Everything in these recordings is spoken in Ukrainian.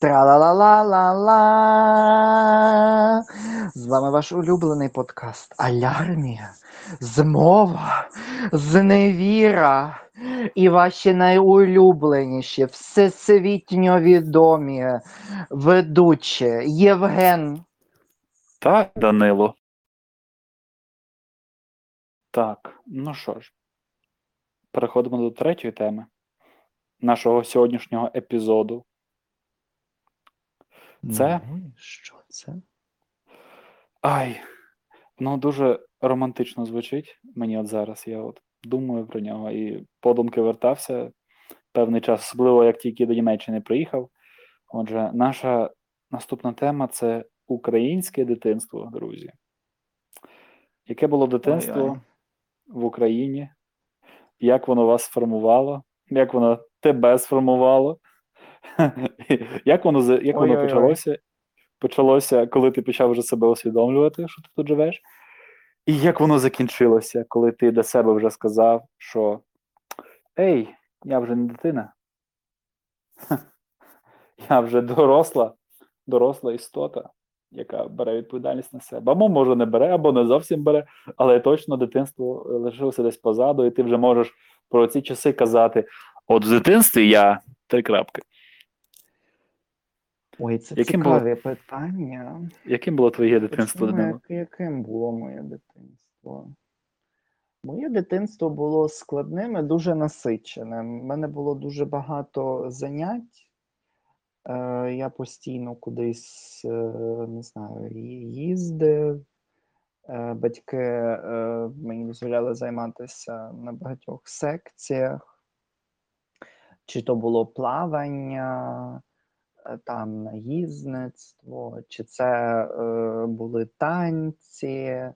Тра-ла-ла-ла-ла-ла. З вами ваш улюблений подкаст Алярмія, Змова, Зневіра і ваші найулюбленіші, всесвітньо відомі ведучі Євген. Так, Данило. Так, ну що ж, переходимо до третьої теми нашого сьогоднішнього епізоду. Це? Ну, що це? Ай, ну дуже романтично звучить мені от зараз. Я от думаю про нього і подумки вертався певний час, особливо як тільки до Німеччини приїхав. Отже, наша наступна тема це українське дитинство, друзі. Яке було дитинство Ой-ой. в Україні? Як воно вас сформувало? Як воно тебе сформувало? Як воно, як воно почалося? Почалося, коли ти почав вже себе усвідомлювати, що ти тут живеш? І як воно закінчилося, коли ти до себе вже сказав, що Ей, я вже не дитина. Я вже доросла, доросла істота, яка бере відповідальність на себе. Або може не бере, або не зовсім бере, але точно дитинство лишилося десь позаду, і ти вже можеш про ці часи казати: от в дитинстві я три крапки. Ой, це Яким було- питання. Яким було твоє дитинство, як- яким було моє дитинство? Моє дитинство було складним і дуже насиченим. У мене було дуже багато занять. Е, я постійно кудись, е, не знаю, їздив. Е, батьки е, мені дозволяли займатися на багатьох секціях. Чи то було плавання, там наїзництво, чи це е, були танці,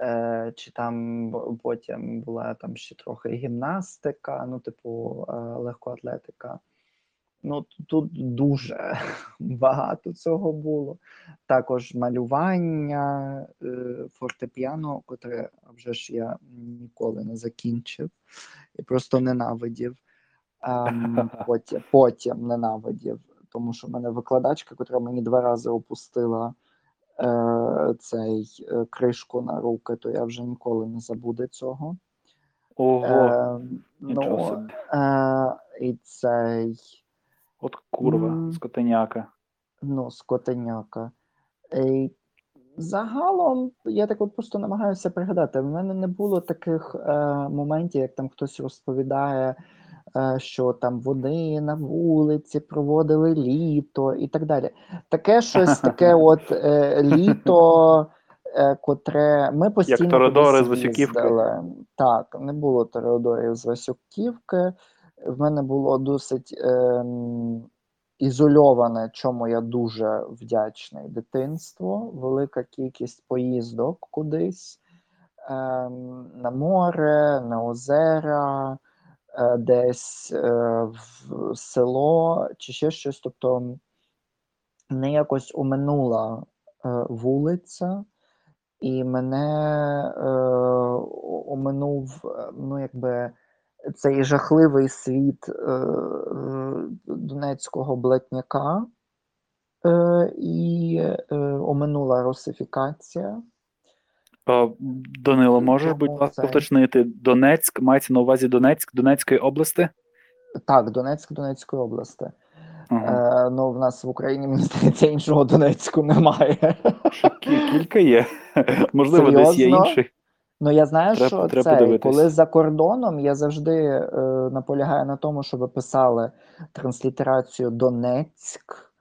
е, чи там потім була там ще трохи гімнастика, ну, типу, е, легкоатлетика. Ну, тут дуже багато цього було. Також малювання, е, фортепіано, котре вже ж я ніколи не закінчив і просто ненавидів. Ем, потім, потім ненавидів, тому що в мене викладачка, котра мені два рази опустила е, цей е, кришку на руки, то я вже ніколи не забуду цього. Ого, Е, ну, е, і цей От курва, м. скотеняка. ну, скотеняка. І загалом я так от просто намагаюся пригадати. В мене не було таких е, моментів, як там хтось розповідає, що там вони на вулиці проводили літо і так далі. Таке щось, таке от е, літо. е, Котре ми постійно Торадори кудись з Васюківки. Так, не було Торадорів з Васюківки. В мене було досить ем, ізольоване, чому я дуже вдячний дитинство, велика кількість поїздок кудись ем, на море, на озера, е, десь е, в село чи ще щось. Тобто не якось уминула е, вулиця, і мене е, оминув, е, ну, якби цей жахливий світ е, е, донецького блатняка, е, і е, оминула русифікація. А, Данило, можеш, будь ласка, уточнити Донецьк, мається на увазі Донецьк, Донецької області? Так, Донецьк Донецької області. Ага. Е, ну, в нас в Україні, мені здається, іншого Донецьку немає. Кілька є. Можливо, десь є інший. Ну, я знаю, Треба- що треба це, подивитись. коли за кордоном, я завжди е, наполягаю на тому, щоб писали транслітерацію Донецьк, е,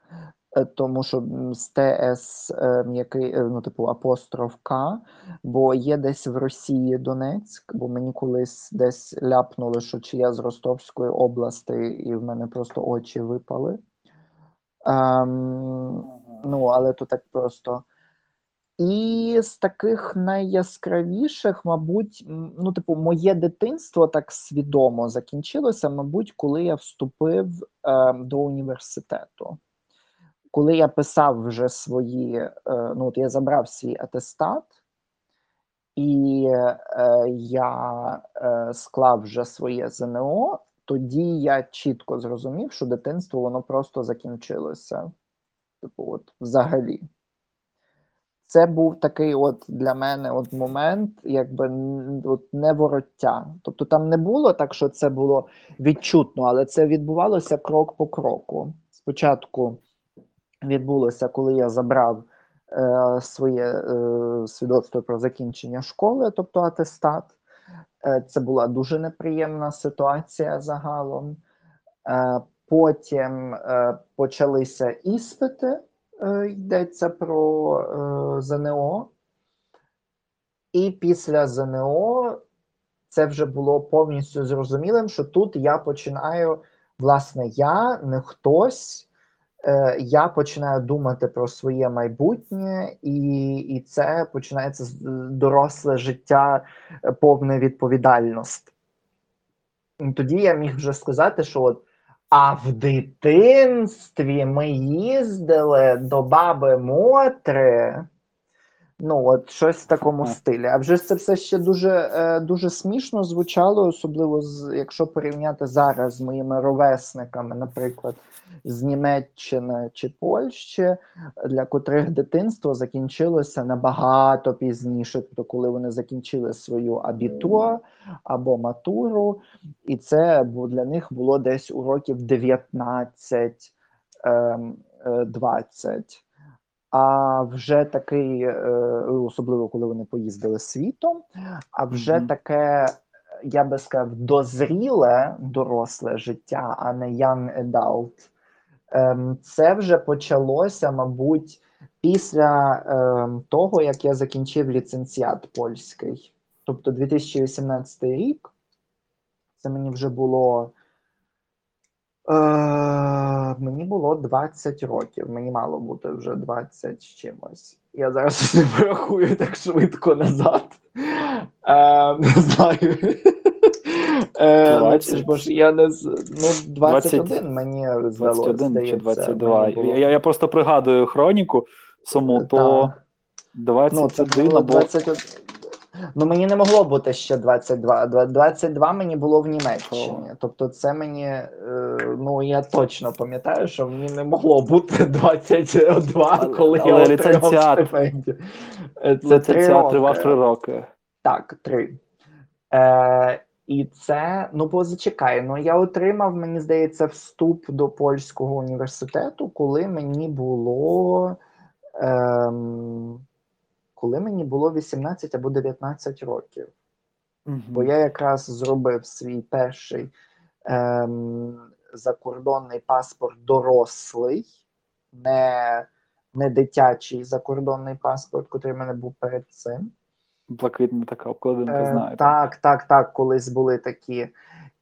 тому що з ТС е, м'який, е, ну, типу, апостроф К, бо є десь в Росії Донецьк, бо мені колись десь ляпнули, що чи я з Ростовської області, і в мене просто очі випали. Ем, ну, але то так просто. І з таких найяскравіших, мабуть, ну, типу, моє дитинство так свідомо закінчилося, мабуть, коли я вступив е, до університету. Коли я писав вже свої, е, ну, от я забрав свій атестат, і е, я е, склав вже своє ЗНО, тоді я чітко зрозумів, що дитинство воно просто закінчилося. Типу, от взагалі. Це був такий от для мене от момент, якби от невороття. Тобто там не було так, що це було відчутно, але це відбувалося крок по кроку. Спочатку відбулося, коли я забрав е, своє е, свідоцтво про закінчення школи, тобто атестат. Е, це була дуже неприємна ситуація загалом. Е, потім е, почалися іспити, е, йдеться про е, ЗНО. І після ЗНО це вже було повністю зрозумілим, що тут я починаю, власне, я не хтось, е, я починаю думати про своє майбутнє, і, і це починається з- доросле життя е, повне відповідальності. Тоді я міг вже сказати, що от, а в дитинстві ми їздили до баби Мотри. Ну, от щось в такому стилі. А вже ж це все ще дуже, е, дуже смішно звучало, особливо з, якщо порівняти зараз з моїми ровесниками, наприклад, з Німеччини чи Польщі, для котрих дитинство закінчилося набагато пізніше, тобто коли вони закінчили свою абітур або матуру, і це для них було десь у років 19 ем, е, 20. А вже такий, е, особливо коли вони поїздили світом, а вже Мгм. таке, я би сказав, дозріле доросле життя, а не young adult, ем, це вже почалося, мабуть, після ем, того, як я закінчив ліцензіат польський. Тобто 2018 рік, це мені вже було. Е, мені було 20 років, мені мало бути вже 20 з чимось. Я зараз не порахую так швидко назад. Е, не знаю. Е, ну, це ж, бо ж я не ну, 21 мені здалося. 21 чи 22. було. Я, я просто пригадую хроніку саму, то 21 Ну, це було або 21. Ну, мені не могло бути ще 22. 22 мені було в Німеччині. Тобто, це мені, е, ну я точно пам'ятаю, що мені не могло бути 22, коли але я отримав стипендію. Е, Це три ліцензіат тривав роки. 3 роки. Так, три. Е, і це, ну, бо зачекай, ну я отримав, мені здається, вступ до польського університету, коли мені було. Ем, коли мені було 18 або 19 років. Мгм. Бо я якраз зробив свій перший ем, закордонний паспорт дорослий, не, не дитячий закордонний паспорт, який в мене був перед цим. Блакитна така обкладинка, Е, знаю. так, так, так, колись були такі.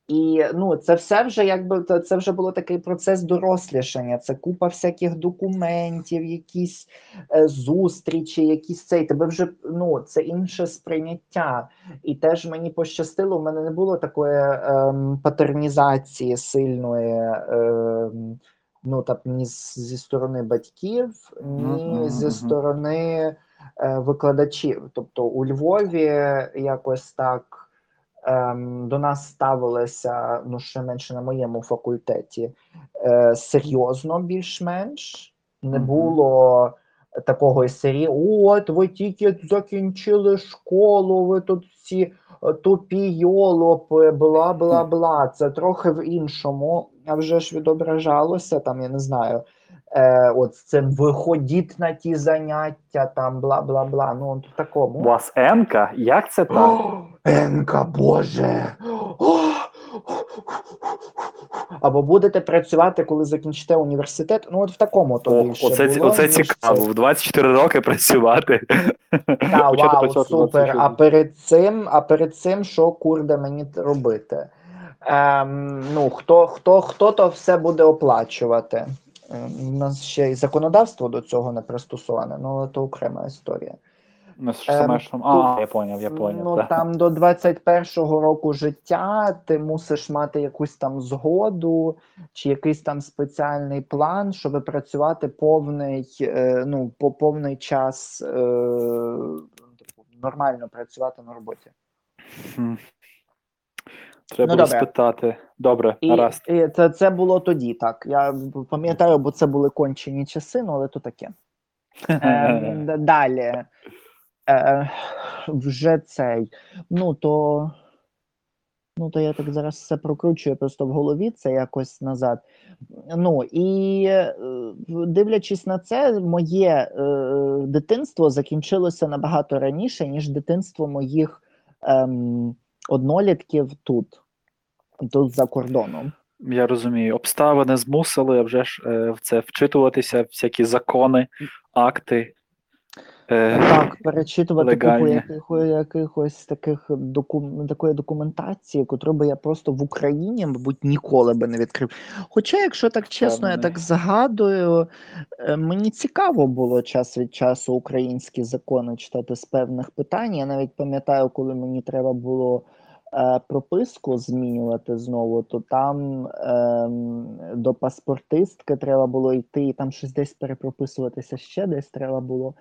І ну, це все вже якби це- вже було такий процес дорослішання. Це купа всяких документів, якісь е, зустрічі, якісь цей. Тебе вже ну це інше сприйняття. І теж мені пощастило. У мене не було такої ем, патернізації сильної. Ем, Ну, так, ні зі сторони батьків, ні Мгм, зі сторони е, викладачів. Тобто у Львові якось так до нас ставилися, ну ще менше на моєму факультеті, е, серйозно більш-менш. Не було такого серії: от, ви тільки закінчили школу, ви тут всі тупі йолопи, бла бла бла. Це трохи в іншому, а вже ж відображалося там, я не знаю. Е, от з цим виходіть на ті заняття, там бла бла бла. Ну, от в такому. У вас Енка? Як це так? О, Енка, Боже! О! Або будете працювати, коли закінчите університет. Ну, от в такому то О, більше оце, було, оце ніж цікаво. В 24 роки працювати. Та, Почати вау, працювати супер. 24. А перед цим, а перед цим, що курде мені робити? Ем, ну, хто, хто, хто то все буде оплачувати? Ем, У нас ще й законодавство до цього не пристосоване, ну але то окрема історія. Ну, ж Ем, саме, що... А, я поняв, я Ну, поняв. так. там до 21-го року життя ти мусиш мати якусь там згоду чи якийсь там спеціальний план, щоб працювати повний, е, ну, по повний час е, нормально працювати на роботі. Треба Ну, спитати. Добре, І, і це, це було тоді, так. Я пам'ятаю, бо це були кончені часи, ну але то таке. Е, далі. Е, вже цей. Ну, то. Ну, то я так зараз все прокручую просто в голові, це якось назад. Ну і е, дивлячись на це, моє е, дитинство закінчилося набагато раніше, ніж дитинство моїх ем, однолітків тут, тут за кордоном. Я розумію, обставини змусили а вже ж е, в це вчитуватися, всякі закони, акти. Е, Так, перечитувати купу легальні. якихось, таких докум, такої документації, котру би я просто в Україні, мабуть, ніколи би не відкрив. Хоча, якщо так чесно, я так згадую, е, мені цікаво було час від часу українські закони читати з певних питань. Я навіть пам'ятаю, коли мені треба було прописку змінювати знову, то там ем, до паспортистки треба було йти, і там щось десь перепрописуватися ще десь треба було.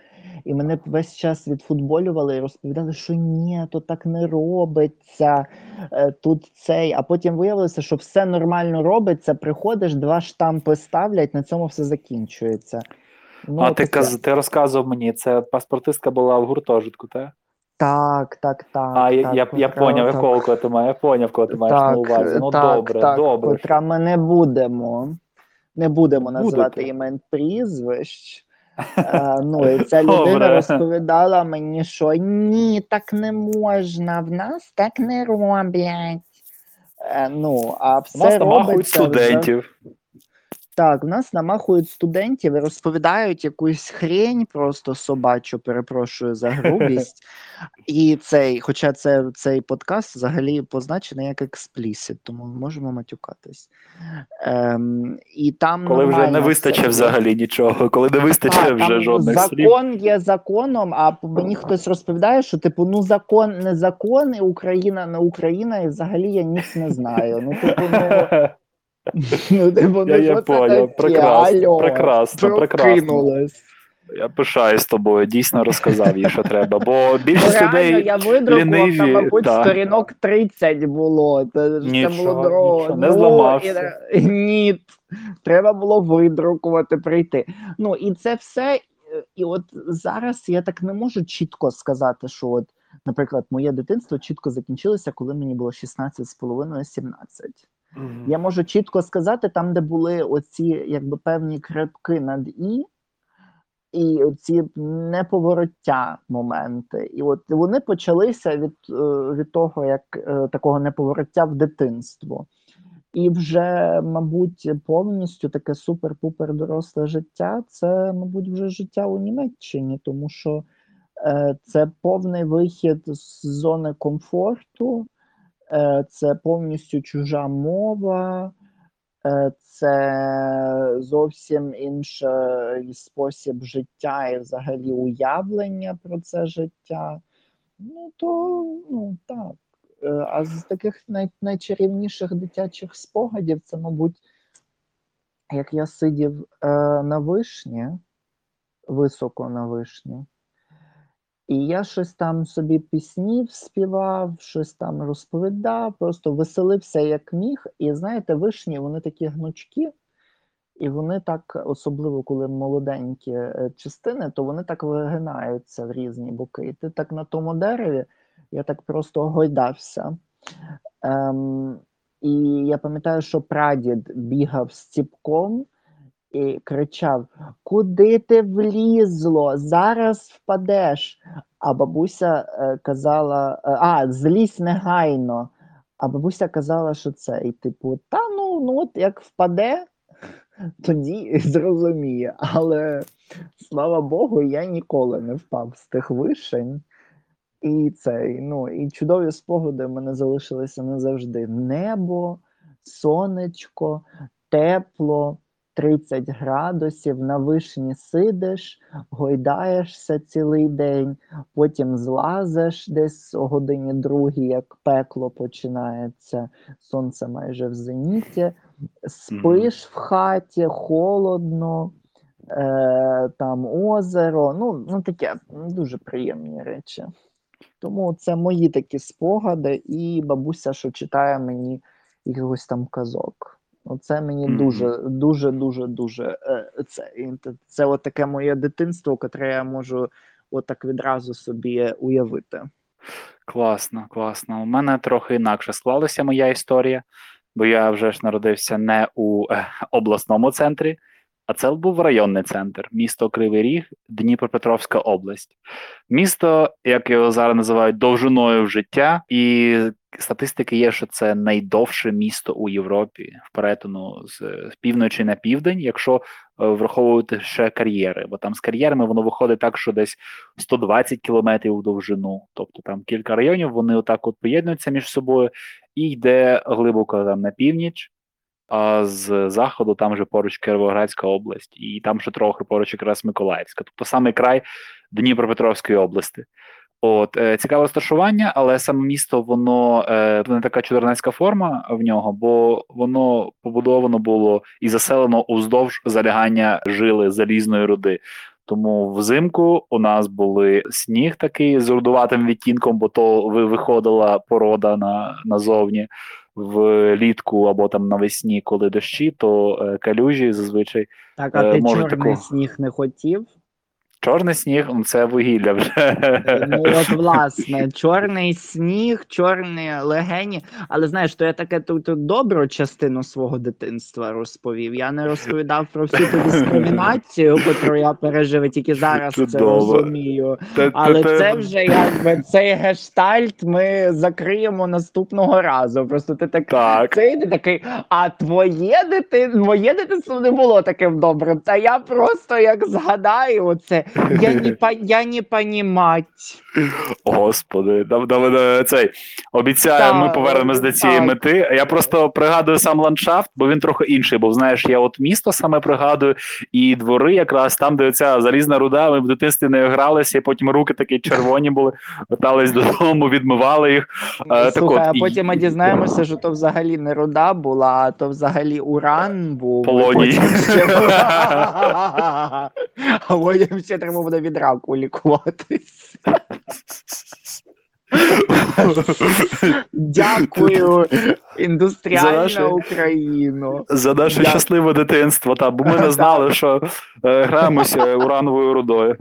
І мене весь час відфутболювали і розповідали, що ні, то так не робиться. е, Тут цей. А потім виявилося, що все нормально робиться. Приходиш, два штампи ставлять, на цьому все закінчується. Ну, а ти, каз, ти розказував мені, це паспортистка була в гуртожитку, так? Так, так, так. А, так, я, я поняв, якого кого ти маєш, я поняв, кого ти маєш на увазі. Ну так, добре, так, добре. Котра ми не будемо. Не будемо називати імен прізвищ. Е, ну, і ця людина Добре. розповідала мені, що ні, так не можна, в нас так не роблять. Е, ну, а У все нас робиться вже- студентів. Так, в нас намахують студентів і розповідають якусь хрень, просто собачу, перепрошую за грубість. І цей, хоча це, цей подкаст взагалі позначений як експлісит, тому можемо матюкатись. Ем, і там Коли вже не вистачить взагалі нічого, коли не вистачить вже жодних слів. закон є законом, а мені хтось розповідає, що типу, ну закон не закон, і Україна не Україна, і взагалі я ніч не знаю. Ну, типу, ну, ну Я, я що це поняв. таке? Прекрасно, Алло, прекрасно, прекрасно. прокинулась. Я пишаюсь тобою, дійсно розказав їй, що треба. Бо більшість реально, людей. я видрукував, ліниві, там, мабуть, да. сторінок 30 було. Це, ж це Нічого, було дорого. нічого, не Ну, зламався. і- ні, треба було видрукувати, прийти. Ну, і це все. е, І от зараз я так не можу чітко сказати, що от, наприклад, моє дитинство чітко закінчилося, коли мені було 16,5-17. Я можу чітко сказати, там, де були оці якби певні крапки над і, і ці неповороття моменти. І от вони почалися від, е, від того, як е, такого неповороття в дитинство. І вже, мабуть, повністю таке супер-пупер доросле життя це, мабуть, вже життя у Німеччині, тому що е, це повний вихід з зони комфорту, це повністю чужа мова, е, це зовсім інший спосіб життя і взагалі уявлення про це життя. Ну, то ну так. Е, А з таких най- найчарівніших дитячих спогадів це, мабуть, як я сидів е, на вишні, високо на вишні, і я щось там собі піснів співав, щось там розповідав, просто веселився як міг. І знаєте, вишні вони такі гнучкі, і вони так, особливо коли молоденькі е, частини, то вони так вигинаються в різні боки. І ти так на тому дереві, я так просто гойдався. Ем, і я пам'ятаю, що прадід бігав з ціпком і кричав: Куди ти влізло? Зараз впадеш. А бабуся е, казала: е, А, злізь негайно. А бабуся казала, що це, і типу, та ну, ну от як впаде, тоді зрозуміє. Але слава Богу, я ніколи не впав з тих вишень. І цей, ну, і чудові спогади в мене залишилися назавжди. Небо, сонечко, тепло, 30 градусів, на вишні сидиш, гойдаєшся цілий день, потім злазиш десь о годині другій, як пекло починається, сонце майже в зеніті, спиш в хаті, холодно, е, там озеро. Ну, ну таке дуже приємні речі. Тому це мої такі спогади, і бабуся, що читає мені якихось там казок. Оце мені Мгм. дуже, дуже, дуже, дуже е, це, це от таке моє дитинство, котре я можу отак відразу собі уявити. Класно, класно. У мене трохи інакше склалася моя історія, бо я вже ж народився не у е, обласному центрі, а це був районний центр, місто Кривий Ріг, Дніпропетровська область. Місто, як його зараз називають, довжиною в життя, і статистики є, що це найдовше місто у Європі в перетину з, півночі на південь, якщо е, враховувати ще кар'єри, бо там з кар'єрами воно виходить так, що десь 120 кілометрів у довжину. Тобто там кілька районів, вони отак от поєднуються між собою і йде глибоко там на північ, а з заходу там же поруч Кіровоградська область, і там ще трохи поруч якраз Миколаївська, тобто саме край Дніпропетровської області. От е, цікаве розташування, але саме місто воно е, не така чудернацька форма в нього, бо воно побудовано було і заселено уздовж залягання жили залізної руди. Тому взимку у нас були сніг такий з рудуватим відтінком, бо то виходила порода на назовні влітку або там навесні, коли дощі, то е, калюжі зазвичай Так, а Е, ти може, чорний такого. сніг не хотів? Чорний сніг це вугілля вже. Ну, от, власне, чорний сніг, чорні легені. Але знаєш, то я таке тут, добру частину свого дитинства розповів. Я не розповідав про всю ту дискримінацію, яку я пережив, і тільки зараз це Чудово. розумію. Та- Але та- це вже якби цей гештальт ми закриємо наступного разу. Просто ти так. так. Це ти такий, а твоє дитинство, моє дитинство не було таким добрим. Та я просто як згадаю оце, я не, по- я не понімать. Господи, да, да, да, цей обіцяю, ми повернемось до цієї мети. Я просто пригадую сам ландшафт, бо він трохи інший. Бо знаєш, я от місто саме пригадую, і двори, якраз там, де ця залізна руда, ми в дитинстві не гралися, і потім руки такі червоні були, вертались додому, відмивали їх. Е, так от, а потім ми дізнаємося, що то взагалі не руда була, а то взагалі уран був. Полоній. А потім ще треба буде від раку лікуватись. Дякую, За індустріальна наше- Україна. За наше Дякую. щасливе дитинство, та, бо ми не знали, що е, граємося урановою рудою.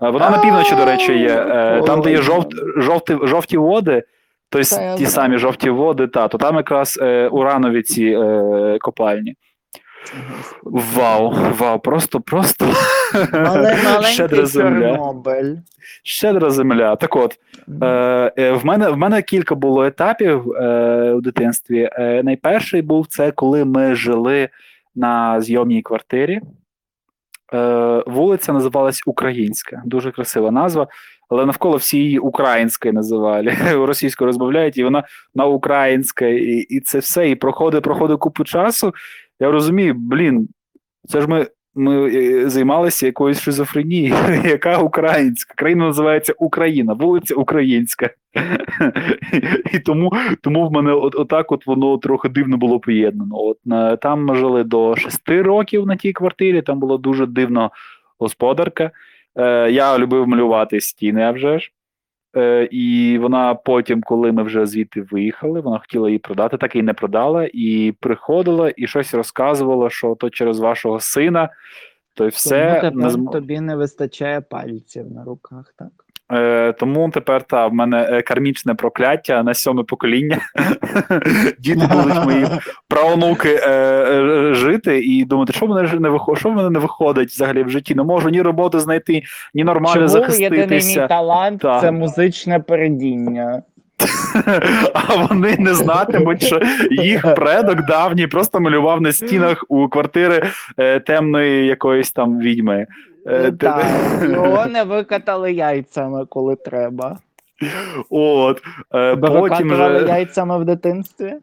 Вона на півночі, до речі, є. Е, там, де є жовт, жовті, жовті води, тобто ті самі жовті води, та, то там якраз е, уранові ці е, копальні. Вау, вау, просто, просто Але щедра земля. Чорнобиль. Щедра земля. Так от, Е, е, в, мене, в мене кілька було етапів е, у дитинстві. Е, найперший був це, коли ми жили на зйомній квартирі. Е, вулиця називалась Українська, дуже красива назва, але навколо всі її українською називали. Російською розмовляють, і вона на українська, і, і це все. І проходить, проходить купу часу. Я розумію, блін, це ж ми ми е, займалися якоюсь шизофренією, яка українська. Країна називається Україна, вулиця Українська. І тому, тому в мене от, отак от воно трохи дивно було поєднано. От на, там ми жили до шести років на тій квартирі, там була дуже дивна господарка. Е, я любив малювати стіни, а вже ж. Е, і вона потім, коли ми вже звідти виїхали, вона хотіла її продати, так і не продала, і приходила і щось розказувала, що то через вашого сина, то й все Тому тепер не зм... тобі не вистачає пальців на руках, так? Е, тому тепер та в мене е, кармічне прокляття на сьоме покоління. Діти будуть мої правонуки е, е, жити і думати, що в мене не виходить, що в мене не виходить взагалі в житті. Не можу ні роботи знайти, ні нормально Чому єдиний мій талант Так. це музичне передіння. А вони не знатимуть, що їх предок давній просто малював на стінах у квартири темної якоїсь там відьми. Е, те- Так, його не викатали яйцями, коли треба. От е, потім викатували же яйцями в дитинстві?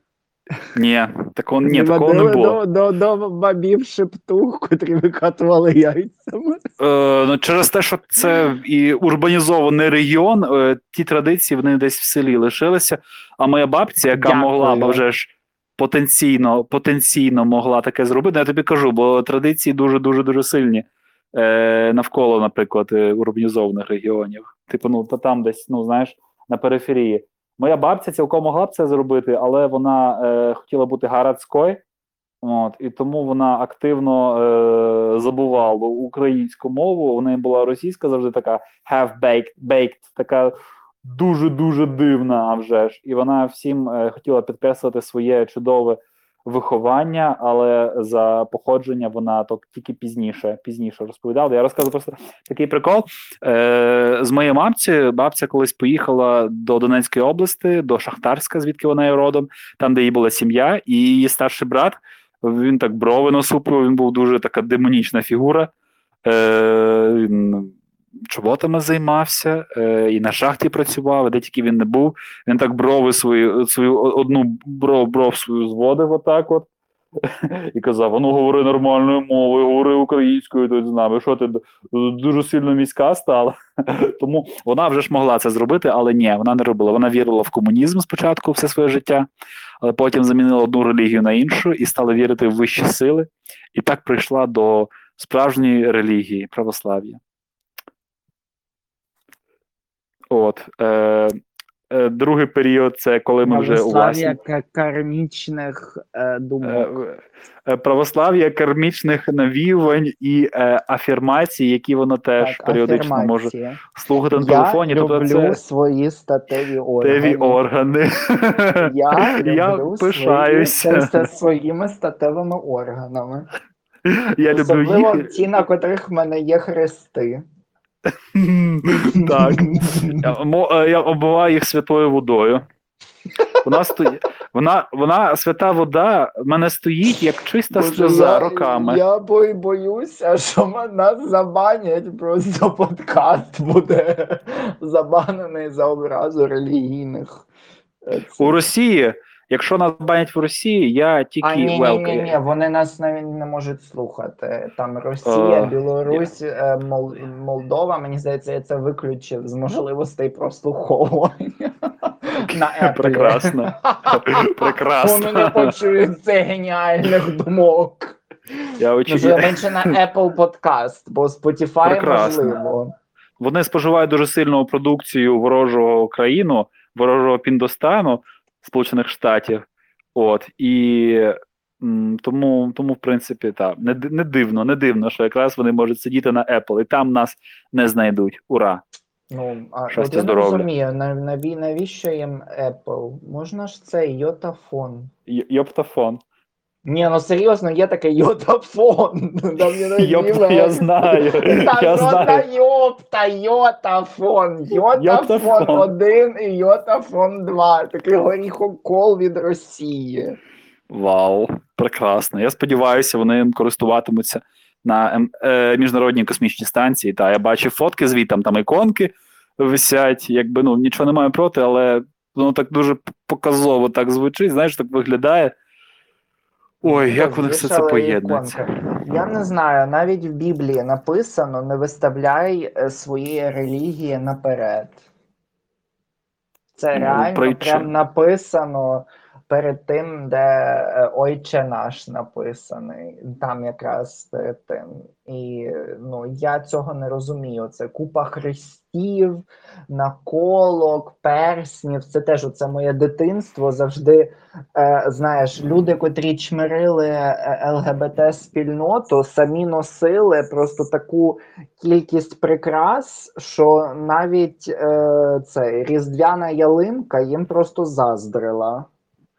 ні, такого ні, такого не було. До, до, до бабів шептух, котрі викатували яйцями. Е, ну, через те, що це і урбанізований регіон, е, ті традиції вони десь в селі лишилися. А моя бабця, яка Дякую. могла б вже ж потенційно, потенційно могла таке зробити, я тобі кажу, бо традиції дуже дуже дуже сильні е, навколо, наприклад, е, урбанізованих регіонів. Типу, ну та там десь, ну знаєш, на периферії. Моя бабця цілком могла б це зробити, але вона е, хотіла бути гарадською, от, і тому вона активно е, забувала українську мову. У неї була російська завжди така half-baked, baked, така дуже-дуже дивна, а вже ж. І вона всім е, хотіла підкреслити своє чудове виховання, але за походження вона то тільки пізніше пізніше розповідала. Я розказую просто такий прикол. Е, З моєї мамці бабця колись поїхала до Донецької області, до Шахтарська, звідки вона є родом, там, де її була сім'я, і її старший брат. Він так брови насупив, він був дуже така демонічна фігура. Е, Він чоботами займався, е, і на шахті працював, де тільки він не був. Він так брови свою, свою одну бров, бров свою зводив отак от. І казав: а ну говори нормальною мовою, говори українською тут з нами. Що ти дуже сильно міська стала? Тому вона вже ж могла це зробити, але ні, вона не робила. Вона вірила в комунізм спочатку все своє життя, але потім замінила одну релігію на іншу і стала вірити в вищі сили. І так прийшла до справжньої релігії православ'я. От. Е, е, другий період це коли ми вже у ка- кармічних е, Е, думок. е, православ'я кармічних навіювань і е, афірмацій, які воно теж Так, періодично може слухати на Я телефоні. люблю Тобто це свої статеві органи. теві органи. Я люблю Я свої, пишаюся. це своїми статевими органами. Я люблю Особливо їх. ті, на котрих в мене є хрести. Так. Я, е, я оббиваю їх святою водою. Вона стоїть. Вона, вона свята вода в мене стоїть як чиста Боже, сльоза я, роками. Я бой, боюся, що нас забанять, просто подкаст буде забанений за образу релігійних. У. Росії, якщо нас банять в Росії, я тільки А ні, ні, ні, ні, вони нас навіть не можуть слухати. Там Росія, А, Білорусь, е, Мол, Молдова, мені здається, я це виключив з можливостей прослуховування. На Прекрасно. Прекрасно. Вони не почують це геніальних думок. Я Ну, очікую. менше на Apple Podcast, бо Spotify Прекрасно. можливо. Вони споживають дуже сильну продукцію ворожого країну, ворожого Піндостану Сполучених Штатів. От і тому, тому, в принципі, так, не, не дивно, не дивно, що якраз вони можуть сидіти на Apple, і там нас не знайдуть. Ура! Ну, а Щастя, от я не розумію, наві- навіщо їм Apple? Можна ж це йотафон. Йоптафон. Ні, ну серйозно, є таке йотафон. Йопта, я знаю. Та Я що знаю. та йопта, йотафон. Йотафон Йотафон. 1 і йотафон 2. Такий горіхокол від Росії. Вау, прекрасно. Я сподіваюся, вони користуватимуться на ем, е, міжнародній космічній станції. Та я бачив фотки звідти, там іконки висять. Якби ну нічого не маю проти, але воно так дуже показово так звучить. Знаєш, так виглядає. Ой, як вони все це поєднується. Я не знаю, навіть в Біблії написано: не виставляй е, своєї релігії наперед. Це Ну, реально прям написано перед тим, де е, Ойче наш написаний. Там якраз перед тим. І ну, я цього не розумію. Це купа хрестів, наколок, перснів. Це теж оце моє дитинство завжди е, знаєш, люди, котрі чмирили е, ЛГБТ спільноту, самі носили просто таку кількість прикрас, що навіть е, це різдвяна ялинка їм просто заздрила.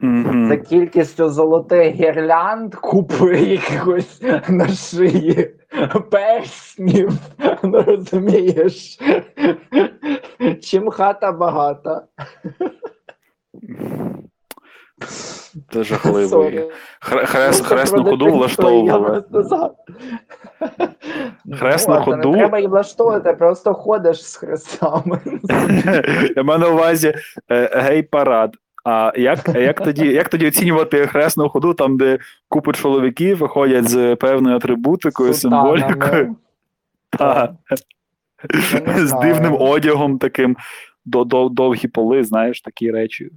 Мгм. За кількістю золотих гірлянд, купи якихось на шиї перснів. Ну розумієш? Чим хата багата. Це жахливо. Хрес, Ну, хресну ходу влаштовували. Хресну Ну, ходу? Не треба її влаштовувати, просто ходиш з хрестами. Я маю на увазі е, гей-парад. А як, як, тоді, як тоді оцінювати хресну ходу, там, де купи чоловіків виходять з певною атрибутикою, символікою, та, з дивним одягом таким, до, до, довгі поли, знаєш, такі речі.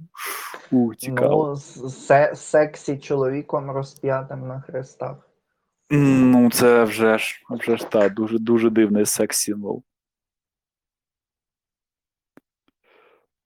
У, цікаво. Ну, се- сексі чоловіком розп'ятим на хрестах. Ну, це вже ж, вже ж та, дуже, дуже дивний секс-символ.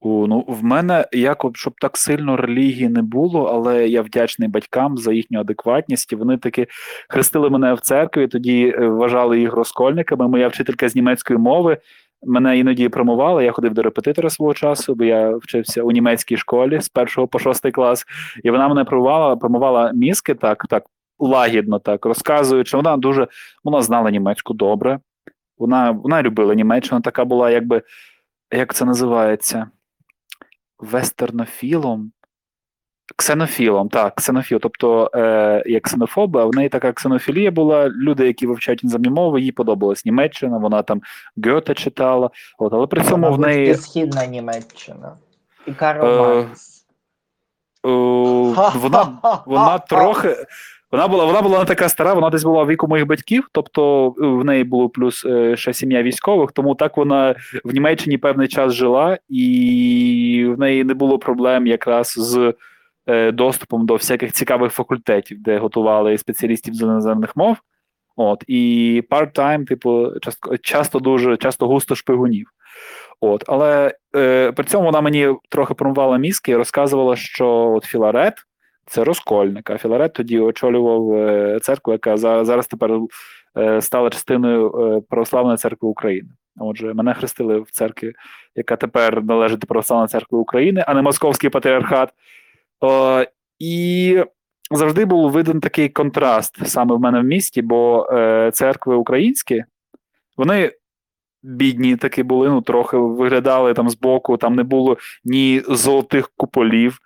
У, ну, в мене як щоб так сильно релігії не було, але я вдячний батькам за їхню адекватність. Вони таки хрестили мене в церкві, тоді е, вважали їх розкольниками. Моя вчителька з німецької мови мене іноді промовала. Я ходив до репетитора свого часу, бо я вчився у німецькій школі з першого по шостий клас, і вона мене промовала, промовала мізки так, так лагідно, так розказуючи. Вона дуже вона знала німецьку добре. Вона вона любила Німеччину, така була, якби як це називається? Вестернофілом. Ксенофілом, так, ксенофіл, тобто е, як ксенофоби, а в неї така ксенофілія була. Люди, які вивчають іноземні мови, їй подобалась Німеччина, вона там Гьоте читала, от, але при цьому в неї. східна Німеччина. І Е, Карл Маркс. Е, вона, вона трохи. Вона була вона була не така стара, вона десь була в віку моїх батьків, тобто е, в неї було плюс е, ще сім'я військових, тому так вона в Німеччині певний час жила, і в неї не було проблем якраз з е, доступом до всяких цікавих факультетів, де готували спеціалістів з іноземних мов. От, і part-time, типу, часто дуже часто густо шпигунів. От, але е, при цьому вона мені трохи промувала мізки і розказувала, що от Філарет це розкольник. А Філарет тоді очолював е, церкву, яка зараз, тепер е, стала частиною е, Православної церкви України. Отже, мене хрестили в церкві, яка тепер належить до Православної церкви України, а не Московський патріархат. О, і завжди був виден такий контраст саме в мене в місті, бо церкви українські, вони. Бідні такі були, ну трохи виглядали там збоку, там не було ні золотих куполів,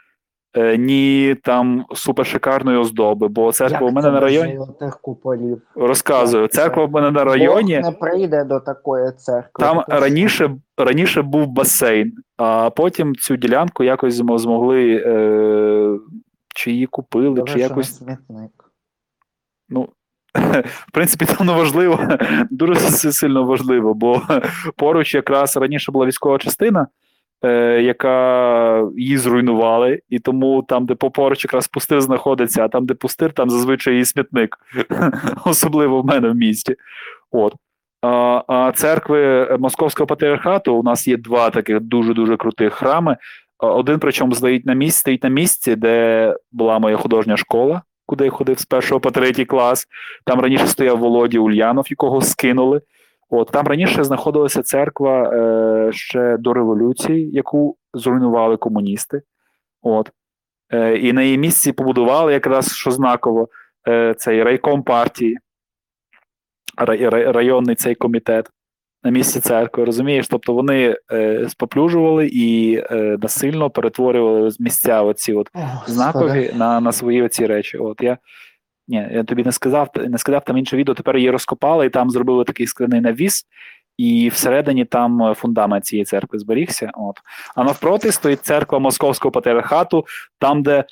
ні там супершикарної оздоби, бо церква Як у мене на районі золотих куполів. розказую. Церква в мене на районі. Бог не прийде до такої церкви. Там раніше раніше був басейн, а потім цю ділянку якось змогли е, чи її купили, Добре, чи якось. смітник. Ну, в принципі, там не важливо, дуже сильно важливо, бо поруч якраз раніше була військова частина, е, яка її зруйнували, і тому там, де поруч якраз пустир знаходиться, а там, де пустир, там зазвичай і смітник, особливо в мене в місті. От. А, а церкви Московського патріархату у нас є два таких дуже-дуже крутих храми. Один, причому, стоїть на місці, стоїть на місці, де була моя художня школа, куди я ходив з першого по третій клас. Там раніше стояв Володя Ульянов, якого скинули. От там раніше знаходилася церква е, ще до революції, яку зруйнували комуністи. От. Е, і на її місці побудували якраз що знаково е, цей райком партії, рай, рай, районний цей комітет на місці церкви. Розумієш? Тобто вони е, споплюжували і е, насильно перетворювали місця оці от О, знакові на, на свої оці речі. От я. Ні, я тобі не сказав, не сказав там інше відео. Тепер її розкопали і там зробили такий скляний навіс, і всередині там е, фундамент цієї церкви зберігся. От. А навпроти стоїть церква Московського патріархату, там, де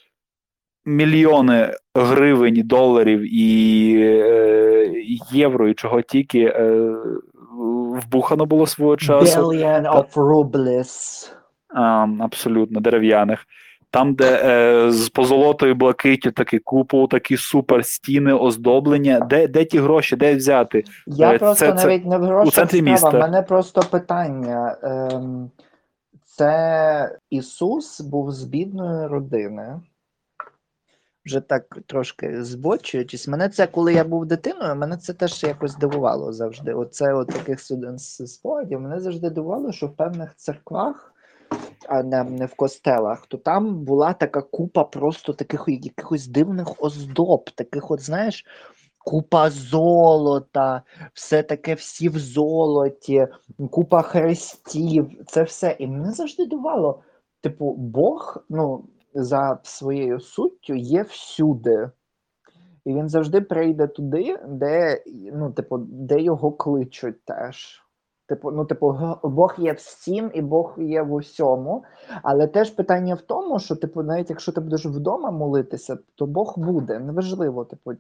мільйони гривень, доларів і е, євро, і чого тільки е, вбухано було свого часу. Billion of rubles. А, абсолютно дерев'яних. Там, де е, з позолотою блакиттю такий купол, такі супер стіни, оздоблення. Де, де ті гроші, де взяти? Я Е, просто це- це навіть не в грошах міста. в мене просто питання. Ем, це Ісус був з бідної родини. Вже так трошки збочуючись. Мене це, коли я був дитиною, мене це теж якось дивувало завжди. Оце от таких спогадів. Мене завжди дивувало, що в певних церквах, а не, в костелах, то там була така купа просто таких якихось дивних оздоб, таких, от, знаєш, купа золота, все таке всі в золоті, купа хрестів, це все. І мене завжди дивувало. Типу, Бог, ну, за своєю суттю є всюди. І він завжди прийде туди, де, ну, типу, де його кличуть теж. Типу, ну, типу, Бог є всім і Бог є в усьому. Але теж питання в тому, що, типу, навіть якщо ти будеш вдома молитися, то Бог буде. Неважливо, типу,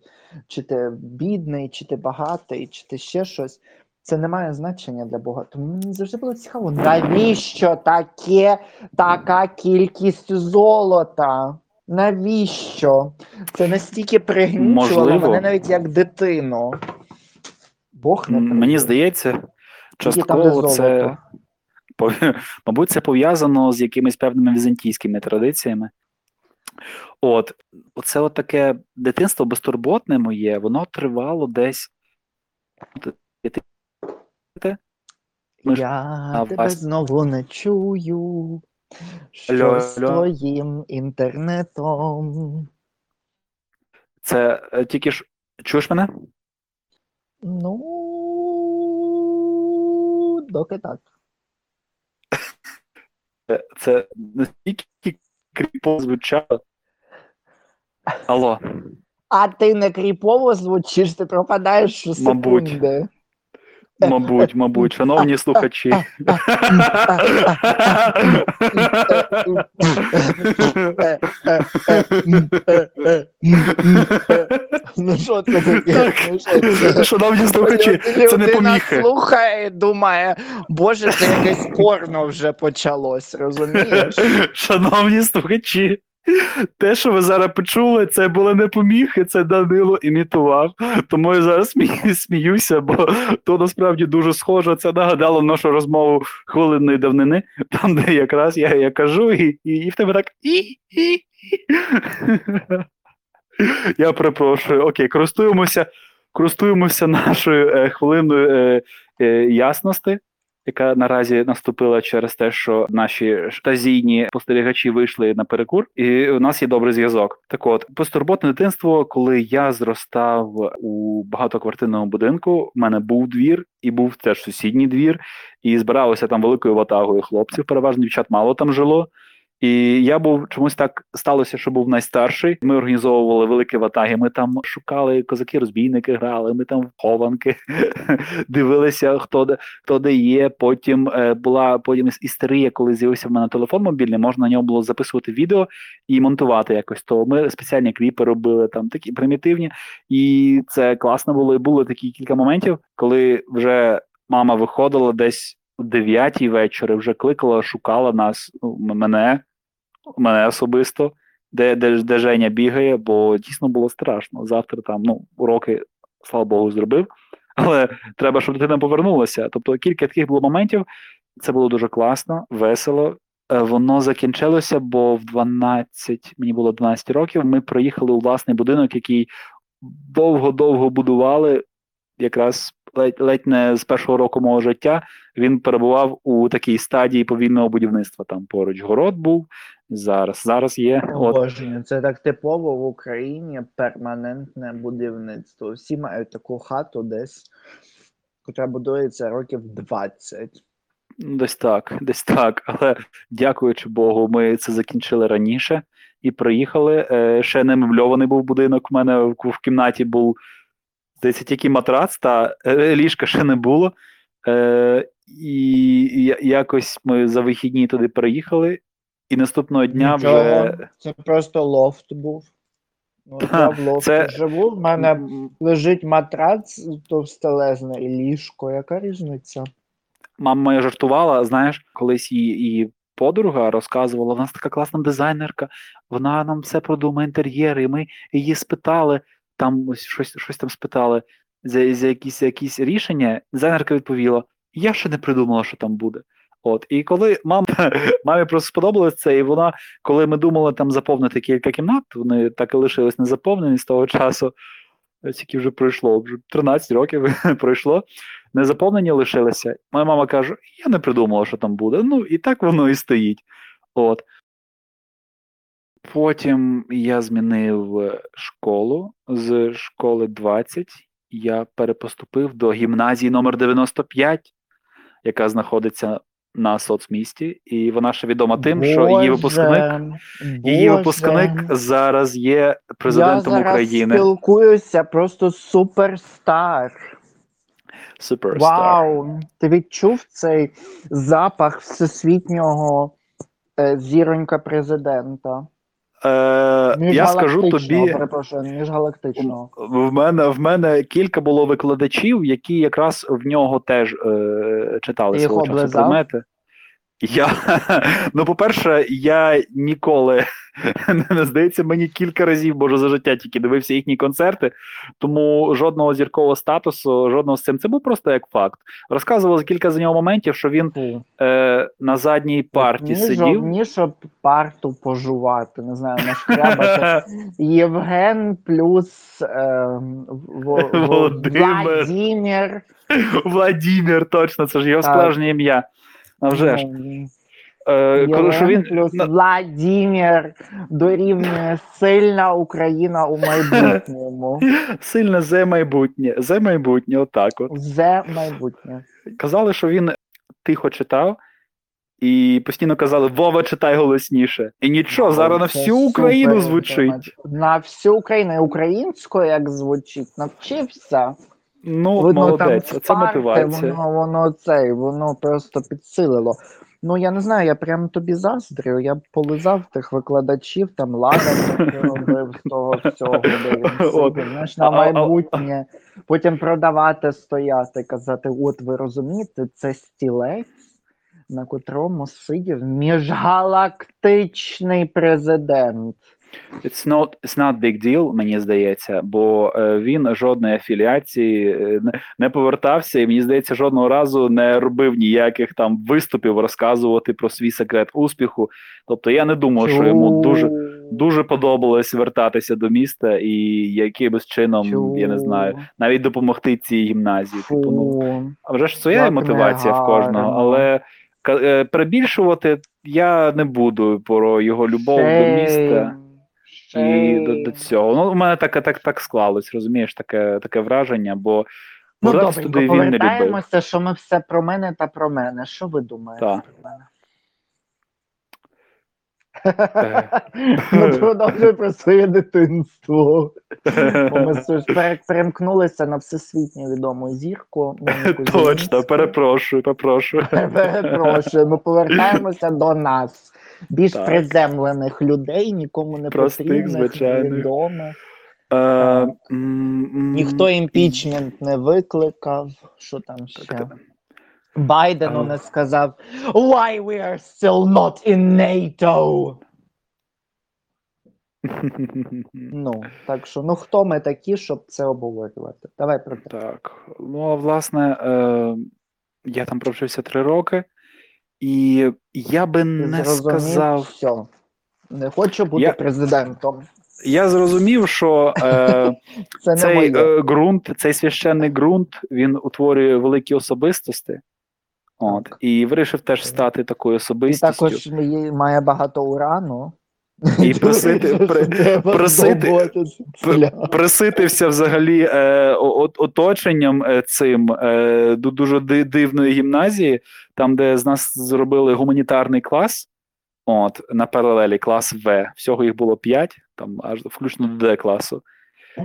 чи ти бідний, чи ти багатий, чи ти ще щось. Це не має значення для Бога. Тому мені завжди було цікаво, навіщо таке, така кількість золота? Навіщо? Це настільки пригнічувало мене навіть як дитину. Бог не М. Мені здається, частково це. Мабуть, це пов'язано з якимись певними візантійськими традиціями. От, оце от таке дитинство безтурботне моє, воно тривало десь. Ми ж Я тебе вас- знову не чую. Що з твоїм інтернетом? Це е, тільки ж. Чуєш мене? Ну, доки так. Це, настільки кріпово звучало. Алло, А ти не кріпово звучиш, ти пропадаєш секунди. мабуть, мабуть, мабуть, шановні слухачі. Ну що це таке? Так. Ну? Шановні слухачі, це не Людина поміхи. слухає думає, боже, це якесь порно вже почалось, розумієш? Шановні слухачі, те, що ви зараз почули, це були не поміхи, це Данило імітував. Тому я зараз сміюся, бо то насправді дуже схоже. Це нагадало нашу розмову хвилинної давнини, там, де якраз я, я кажу, і, і, і в тебе так. Я перепрошую. Окей, користуємося, користуємося нашою е, хвилиною е, е, ясності яка наразі наступила через те, що наші штазійні спостерігачі вийшли на перекур, і у нас є добрий зв'язок. Так от, постурботне дитинство, коли я зростав у багатоквартирному будинку, в мене був двір і був теж сусідній двір, і збиралося там великою ватагою хлопців. Переважно дівчат мало там жило. І я був чомусь так сталося, що був найстарший. Ми організовували великі ватаги. Ми там шукали козаки-розбійники, грали. Ми там в хованки дивилися, хто де хто де є. Потім е, була потім істерія, коли з'явився в мене телефон мобільний. Можна на ньому було записувати відео і монтувати якось. То ми спеціальні кліпи робили там такі примітивні, і це класно було. І було такі кілька моментів, коли вже мама виходила десь 9 вечора, вже кликала, шукала нас, ну, мене, мене особисто. Де, де, де Женя бігає, бо дійсно було страшно. Завтра там ну, уроки, слава Богу, зробив. Але треба, щоб дитина повернулася. Тобто кілька таких було моментів. Це було дуже класно, весело. Е, Воно закінчилося, бо в 12, мені було 12 років. Ми приїхали у власний будинок, який довго-довго будували. Якраз ледь, ледь не з першого року мого життя він перебував у такій стадії повільного будівництва. Там поруч город був. Зараз зараз є. От. Це так типово в Україні перманентне будівництво. Всі мають таку хату десь, яка будується років 20. Десь так, десь так. Але дякуючи Богу, ми це закінчили раніше і приїхали. Е, ще не мебльований був будинок. У мене в кімнаті був здається, тільки матрац, та е, ліжка ще не було. Е, і якось ми за вихідні туди переїхали, і наступного дня Нічого, вже. Це просто лофт був. Ну, я в лофті Це- живу, в мене лежить матрац товстелезне і ліжко. Яка різниця? Мама моя жартувала, знаєш, колись її, її подруга розказувала, вона така класна дизайнерка, вона нам все продумає інтер'єри, і ми її спитали, там ось щось, щось там спитали за, за якісь, якісь рішення. Дизайнерка відповіла: Я ще не придумала, що там буде. От, і коли мама, мамі просто сподобалось це, і вона, коли ми думали там заповнити кілька кімнат, вони так і лишились незаповнені з того часу. Тільки вже пройшло, вже 13 років пройшло незаповнені лишилися. Моя мама каже: я не придумала, що там буде. Ну, і так воно і стоїть. От. Потім я змінив е, школу з школи 20. Я перепоступив до гімназії номер 95, яка знаходиться на соцмісті, і вона ще відома тим, що її випускник, її Боже. випускник зараз є президентом Я зараз України. спілкуюся просто суперстар. Суперстар. Вау! Ти відчув цей запах всесвітнього е, зіронька президента? Е, я скажу тобі, перепрошую, міжгалактичного. в мене в мене кілька було викладачів, які якраз в нього теж е, читали свого часу предмети. Я, ну, по-перше, я ніколи не здається, мені кілька разів, боже, за життя тільки дивився їхні концерти, тому жодного зіркового статусу, жодного з цим. Це був просто як факт. Розказував за кілька за нього моментів, що він е, на задній парті ні, сидів. Ні, щоб парту пожувати, не знаю, нашкрябати. Євген плюс е, Володимир. Владимир. Владимир, точно, це ж його справжнє ім'я. А вже ж. Е, коли що він плюс Владимир дорівнює сильна Україна у майбутньому. сильно за майбутнє, за майбутнє, отак от. Зе майбутнє. Казали, що він тихо читав, і постійно казали: Вова, читай голосніше. І нічого, зараз на всю Україну звучить. На всю Україну. І Українською як звучить, навчився. Ну, Видно, молодець, там це мотивація. Воно, воно цей, воно просто підсилило. Ну, я не знаю, я прям тобі заздрю. Я б полизав тих викладачів, там лада робив з того всього, де він знаєш, на майбутнє. Потім продавати, стояти, казати: от ви розумієте, це стілець, на котрому сидів міжгалактичний президент. It's not, it's not big deal, мені здається, бо е, він жодної афіліації е, не, повертався, і мені здається, жодного разу не робив ніяких там виступів розказувати про свій секрет успіху. Тобто я не думаю, що йому дуже дуже подобалось вертатися до міста і якимось чином, я не знаю, навіть допомогти цій гімназії. Типу, ну а вже ж своя Як мотивація в кожного, але е, перебільшувати я не буду про його любов до міста. І до, до цього. Ну, у мене так, так, так склалось, розумієш, таке, таке враження, бо Ну, повертатися туди він не любив. повертаємося, що ми все про мене та про мене. Що ви думаєте Так. про мене? Ну, продовжуй про своє дитинство. Бо ми перемкнулися на всесвітньо відому зірку. Точно, перепрошую, перепрошую. Перепрошую, ми повертаємося до нас. Більш Так. приземлених людей, нікому не потрібних, відомих. Е, Ніхто імпічмент не викликав. Що там ще? Байдену не сказав Why we are still not in NATO? Ну, так що, ну хто ми такі, щоб це обговорювати? Давай про те. Так. Ну, а власне, е, я там провчився три роки, і я би не зрозумів? сказав. Все. Не хочу бути Я- президентом. Я зрозумів, що е, Це не цей моє. е, ґрунт, цей священний ґрунт, він утворює великі особистості. От, і вирішив теж стати такою І також має багато урану. І просити- при- просити- здобути п- шлях. Приситився взагалі е, оточенням е, цим е, ду- дуже дивної гімназії, там, де з нас зробили гуманітарний клас. От, на паралелі клас В. Всього їх було п'ять, там аж включно до Д класу.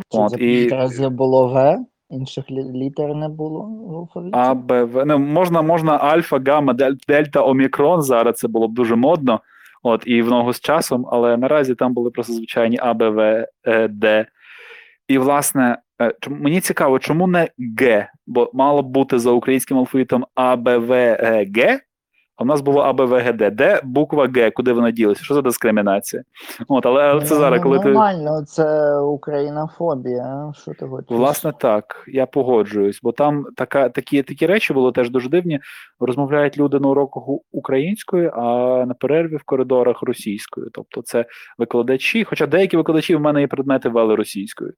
От, і- було В, інших літер не було в алфавіті. А, Б, В. Ну, можна, можна альфа, гамма, дель- дельта, омікрон. Зараз це було б дуже модно. От, і в ногу з часом, але наразі там були просто звичайні А, Б, В, Е, Д. І, власне, е, мені цікаво, чому не Г? Бо мало б бути за українським алфавітом А, Б, В, Е, Г, а в нас було А, Б, В, Г, Д. Де буква Г, куди вона ділася? Що за дискримінація? От, але, але це Ну, зараз, коли ти. Нормально, це українофобія. Що ти хочеш? Власне, так, я погоджуюсь, бо там така, такі, такі речі були теж дуже дивні. Розмовляють люди на уроках українською, а на перерві в коридорах російською. Тобто, це викладачі. Хоча деякі викладачі в мене і предмети вели російською.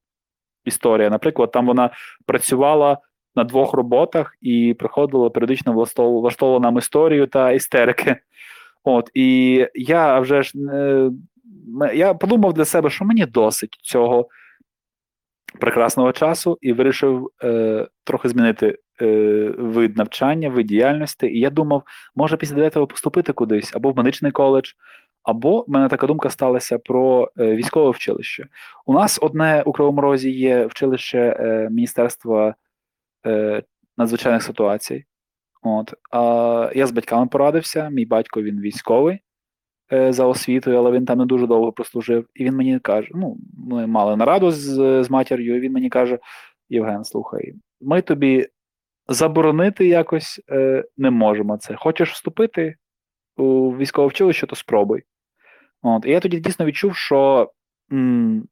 Історія, наприклад, там вона працювала на двох роботах і приходила періодично влаштовувала нам історію та істерики. От і я вже ж е, я подумав для себе, що мені досить цього прекрасного часу і вирішив е, трохи змінити е, вид навчання, вид діяльності. І я думав, може після 9 поступити кудись або в медичний коледж, або в мене така думка сталася про е, військове вчилище. У нас одне у Кривому Розі є вчилище е, Міністерства е, надзвичайних ситуацій. От. А я з батьками порадився. Мій батько він військовий е, за освітою, але він там не дуже довго прослужив. І він мені каже: ну, ми мали нараду з, з матір'ю, і він мені каже: Євген, слухай, ми тобі заборонити якось е, не можемо це. Хочеш вступити? у військове училище, то спробуй. От. І я тоді дійсно відчув, що м,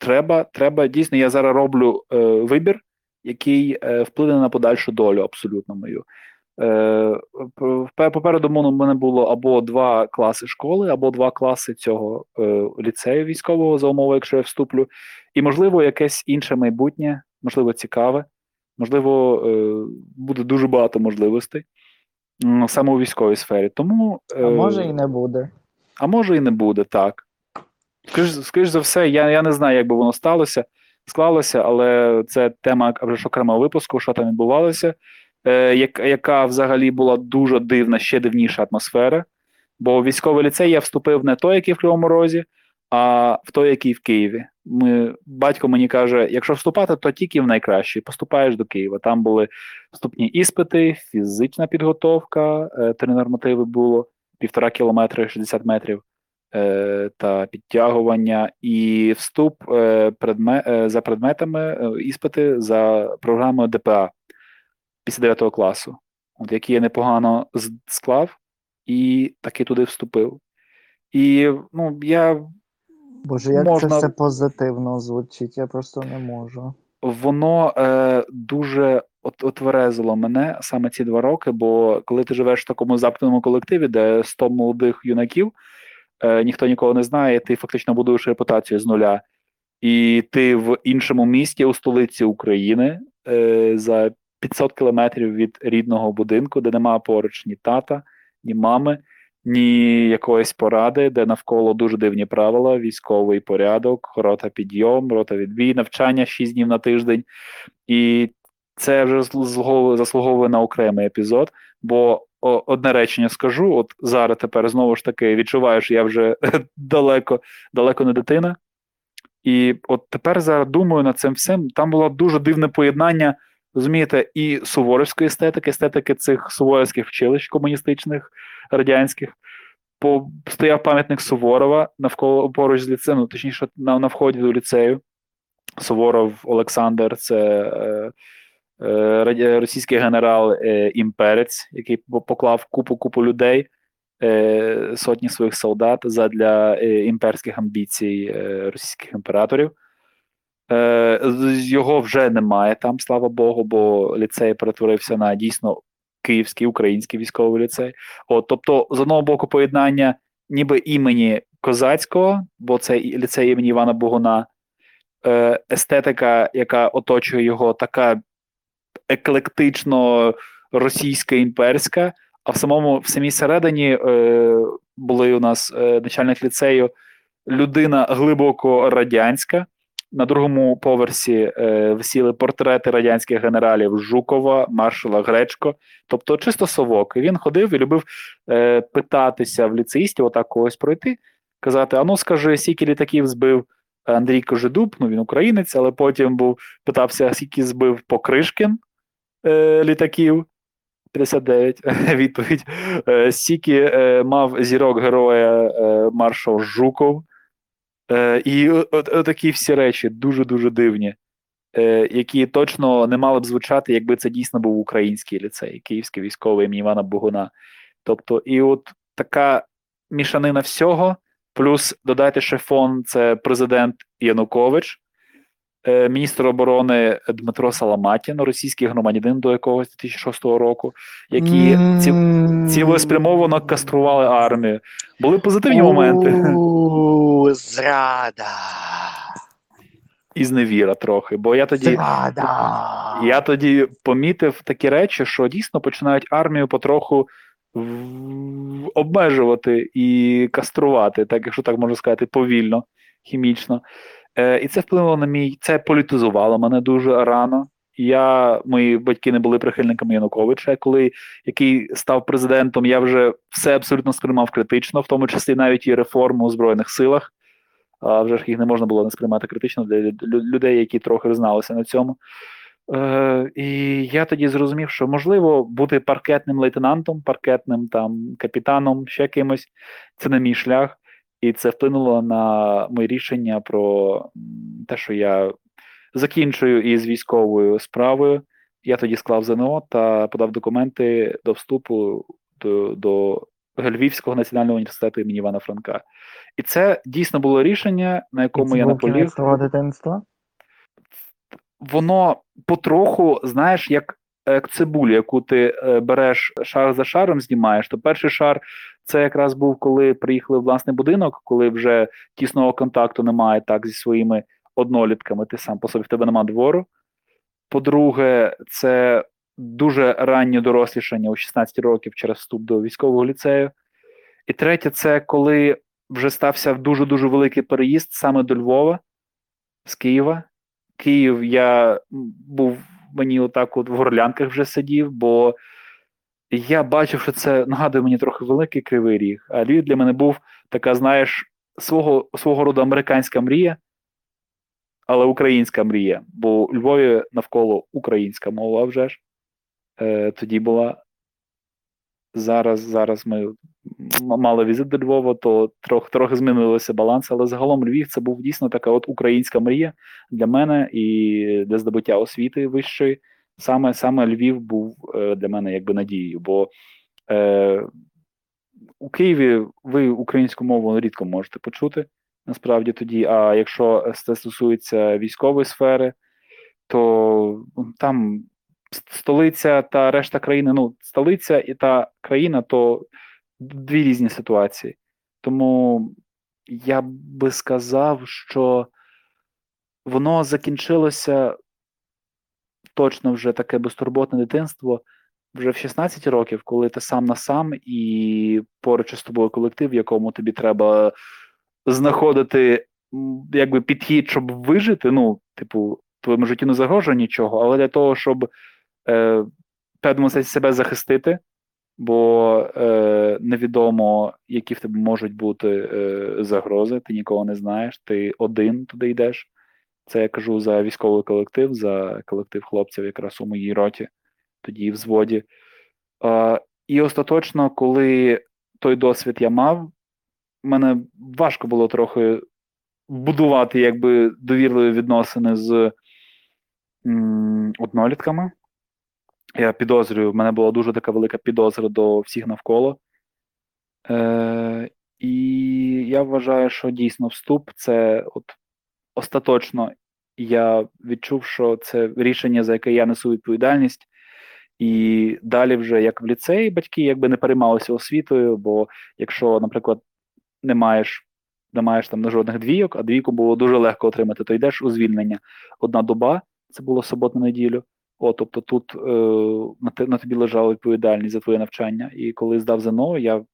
треба, треба дійсно, я зараз роблю е, вибір, який е, вплине на подальшу долю абсолютно мою. Е, Попереду у мене було або два класи школи, або два класи цього е, ліцею військового за умови, якщо я вступлю, і, можливо, якесь інше майбутнє, можливо, цікаве, можливо, е, буде дуже багато можливостей саме у військовій сфері. Тому, А може і не буде. а може і не буде, так. Скоріш, скоріш за все, я, я не знаю, як би воно сталося, склалося, але це тема окремого випуску, що там відбувалося, е, яка взагалі була дуже дивна, ще дивніша атмосфера. Бо в військовий ліцей я вступив не той, який в Кривому Розі, а в той, який в Києві. Ми, батько мені каже: якщо вступати, то тільки в найкращий. Поступаєш до Києва. Там були вступні іспити, фізична підготовка, е, три нормативи було, півтора кілометри, 60 метрів та підтягування, і вступ е, предме, е, за предметами, е, іспити за програмою ДПА після 9 класу, от, які я непогано склав і таки туди вступив. І ну, я Боже, як можна- це все позитивно звучить, я просто не можу. воно е, дуже от, отверезило мене саме ці два роки. Бо коли ти живеш в такому замкненому колективі, де 100 молодих юнаків, е, ніхто нікого не знає, ти фактично будуєш репутацію з нуля. І ти в іншому місті у столиці України е, за 500 кілометрів від рідного будинку, де немає поруч ні тата, ні мами, ні якоїсь поради, де навколо дуже дивні правила, військовий порядок, рота підйом, рота відбій, навчання 6 днів на тиждень. І це вже заслуговує, на окремий епізод. Бо одне речення скажу: от зараз тепер знову ж таки відчуваю, що я вже далеко, далеко не дитина. І от тепер зараз думаю над цим всім. Там було дуже дивне поєднання, розумієте, і суворовської естетики, естетики цих суворовських вчилищ комуністичних, радянських. По, стояв пам'ятник Суворова навколо поруч з ліцею, ну, точніше, на, на вході до ліцею. Суворов Олександр, це е, російський генерал е, імперець, який поклав купу купу людей, е, сотні своїх солдат задля е, імперських амбіцій е, російських імператорів. Е, його вже немає там, слава Богу, бо ліцей перетворився на дійсно київський український військовий ліцей. От, тобто, з одного боку, поєднання ніби імені Козацького, бо це ліцей імені Івана Богуна, е, естетика, яка оточує його, така еклектично російська імперська. А в самому в самій середині е, були у нас е, начальник ліцею людина глибоко радянська. На другому поверсі е, висіли портрети радянських генералів Жукова, маршала Гречко, тобто чисто совок. І він ходив і любив е, питатися в ліцеїстів, отак когось пройти, казати: а ну скажи, скільки літаків збив Андрій Кожедуб, ну він українець, але потім був питався, скільки збив Покришкін літаків. 59 відповідь. Е, Стільки е, мав зірок героя е, маршал Жуков. Е, і от, от такі всі речі дуже-дуже дивні, е, які точно не мали б звучати, якби це дійсно був український ліцей, Київський військовий імені Івана Богуна. Тобто, і от така мішанина всього, плюс додайте ще фон, це президент Янукович, е, міністр оборони Дмитро Саламатін, російський громадянин до якогось 2006 року, які ці, цілеспрямовано кастрували армію. Були позитивні моменти. Зрада. і зневіра трохи. Бо я тоді, Зрада. я тоді помітив такі речі, що дійсно починають армію потроху обмежувати і каструвати, так якщо так можна сказати, повільно, хімічно. Е, і це вплинуло на мій, це політизувало мене дуже рано. Я, мої батьки не були прихильниками Януковича. Коли який став президентом, я вже все абсолютно сприймав критично, в тому числі навіть і реформу у Збройних силах. А вже ж їх не можна було не сприймати критично для людей, які трохи зналися на цьому. Е, і я тоді зрозумів, що можливо бути паркетним лейтенантом, паркетним там капітаном, ще кимось. Це не мій шлях, і це вплинуло на моє рішення про те, що я закінчую із військовою справою. Я тоді склав ЗНО та подав документи до вступу до, до Львівського національного університету імені Івана Франка. І це дійсно було рішення, на якому це я наполіг. дитинства? Воно потроху, знаєш, як, як цибулю, яку ти е, береш шар за шаром, знімаєш. То перший шар це якраз був, коли приїхали в власний будинок, коли вже тісного контакту немає так зі своїми однолітками, ти сам по собі в тебе нема двору. По-друге, це дуже раннє дорослішання у 16 років через вступ до військового ліцею. І третє, це коли вже стався дуже дуже великий переїзд саме до Львова з Києва. Київ я був мені отак от в горлянках вже сидів, бо я бачив, що це нагадує мені трохи великий кривий ріг. А Львів для мене був така, знаєш, свого, свого роду американська мрія, але українська мрія. Бо у Львові навколо українська мова вже ж. Е, тоді була. Зараз, зараз ми мали візит до Львова, то трохи, трохи змінилося баланс, але загалом Львів це був дійсно така от українська мрія для мене і для здобуття освіти вищої. Саме, саме Львів був е, для мене якби надією, бо е, у Києві ви українську мову рідко можете почути насправді тоді. А якщо це стосується військової сфери, то ну, там столиця та решта країни, ну, столиця і та країна то дві різні ситуації. Тому я би сказав, що воно закінчилося точно вже таке безтурботне дитинство вже в 16 років, коли ти сам на сам і поруч із тобою колектив, в якому тобі треба знаходити якби підхід, щоб вижити. Ну, типу, твоєму житті не загрожує нічого, але для того, щоб е, в певному себе захистити, бо е, невідомо, які в тебе можуть бути е, загрози, ти нікого не знаєш, ти один туди йдеш. Це я кажу за військовий колектив, за колектив хлопців якраз у моїй роті, тоді в взводі. Е, і остаточно, коли той досвід я мав, мене важко було трохи будувати якби довірливі відносини з м, однолітками. Я підозрюю, в мене була дуже така велика підозра до всіх навколо. Е, і я вважаю, що дійсно вступ це от остаточно я відчув, що це рішення, за яке я несу відповідальність. І далі, вже як в ліцеї, батьки якби не переймалися освітою, бо якщо, наприклад, не маєш, не маєш там жодних двійок, а двійку було дуже легко отримати, то йдеш у звільнення. Одна доба, це було суботу неділю. О, тобто тут е, на, тобі лежала відповідальність за твоє навчання. І коли здав ЗНО, я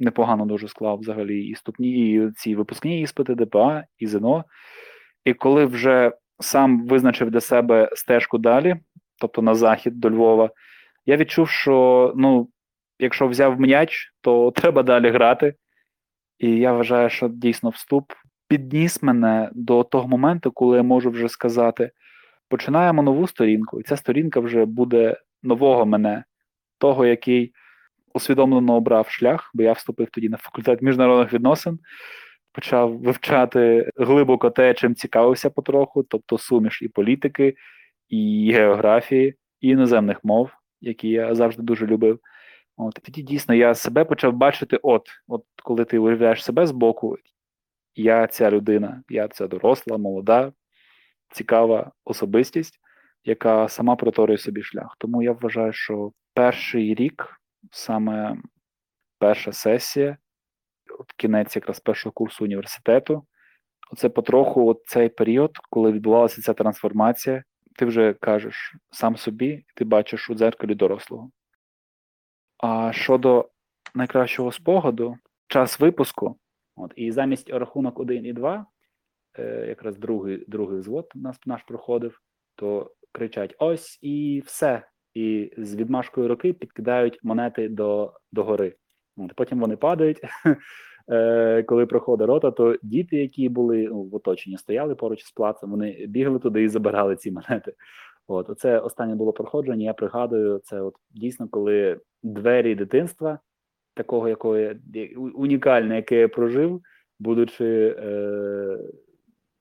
непогано дуже склав взагалі і ступні, і ці випускні іспити, ДПА, і ЗНО. І коли вже сам визначив для себе стежку далі, тобто на захід до Львова, я відчув, що ну, якщо взяв м'яч, то треба далі грати. І я вважаю, що дійсно вступ підніс мене до того моменту, коли я можу вже сказати: починаємо нову сторінку, і ця сторінка вже буде нового мене, того, який усвідомлено обрав шлях, бо я вступив тоді на факультет міжнародних відносин, почав вивчати глибоко те, чим цікавився потроху, тобто суміш і політики, і географії, і іноземних мов, які я завжди дуже любив. От тоді дійсно я себе почав бачити, от, от коли ти уявляєш себе збоку, я ця людина, я ця доросла, молода, цікава особистість, яка сама проторює собі шлях. Тому я вважаю, що перший рік, саме перша сесія, от кінець якраз першого курсу університету, оце потроху от цей період, коли відбувалася ця трансформація, ти вже кажеш сам собі, ти бачиш у дзеркалі дорослого. А щодо найкращого спогаду, час випуску, от, і замість рахунок 1 і 2, е, якраз другий, другий звод нас, наш проходив, то кричать: ось і все. І з відмашкою руки підкидають монети до, до гори. От, потім вони падають. Е, коли проходить рота, то діти, які були ну, в оточенні, стояли поруч з плацем, вони бігли туди і забирали ці монети. От, оце останнє було проходження. Я пригадую, це от дійсно, коли двері дитинства, такого якої унікальне, яке я прожив, будучи е,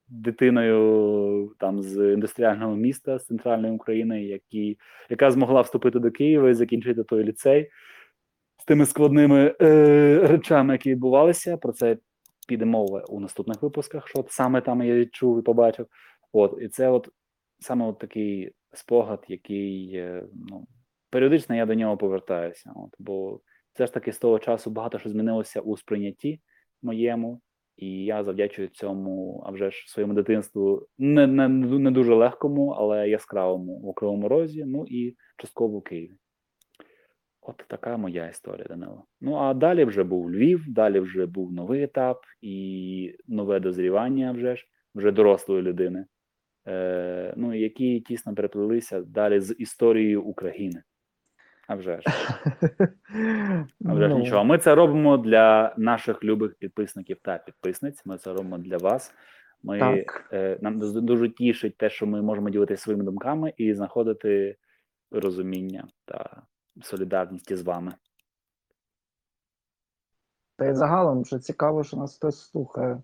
дитиною там з індустріального міста з центральної України, які, яка змогла вступити до Києва і закінчити той ліцей. з тими складними е, речами, які відбувалися. Про це піде мова у наступних випусках, що саме там я відчув і побачив. От, і це от саме от такий спогад, який е, ну, періодично я до нього повертаюся. От, бо все ж таки з того часу багато що змінилося у сприйнятті моєму, і я завдячую цьому, а вже ж своєму дитинству не, не, не дуже легкому, але яскравому у Кривому Розі, ну і частково у Києві. От така моя історія, Данило. Ну а далі вже був Львів, далі вже був новий етап і нове дозрівання вже ж, вже дорослої людини, е, ну, які тісно переплелися далі з історією України. А вже ж. А вже ж Ну, нічого. Ми це робимо для наших любих підписників та підписниць. Ми це робимо для вас. Ми Так. е, нам дуже- дуже тішить те, що ми можемо ділитися своїми думками і знаходити розуміння та солідарність із вами. Та й загалом вже цікаво, що нас хтось слухає.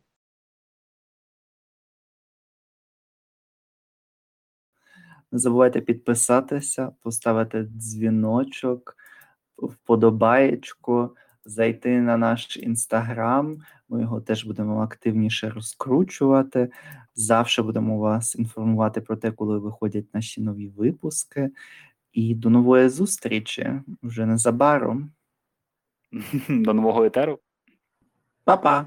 Не забувайте підписатися, поставити дзвіночок, вподобаєчку, зайти на наш інстаграм. Ми його теж будемо активніше розкручувати. Завжди будемо вас інформувати про те, коли виходять наші нові випуски. І до нової зустрічі вже незабаром. До нового етеру. Па-па!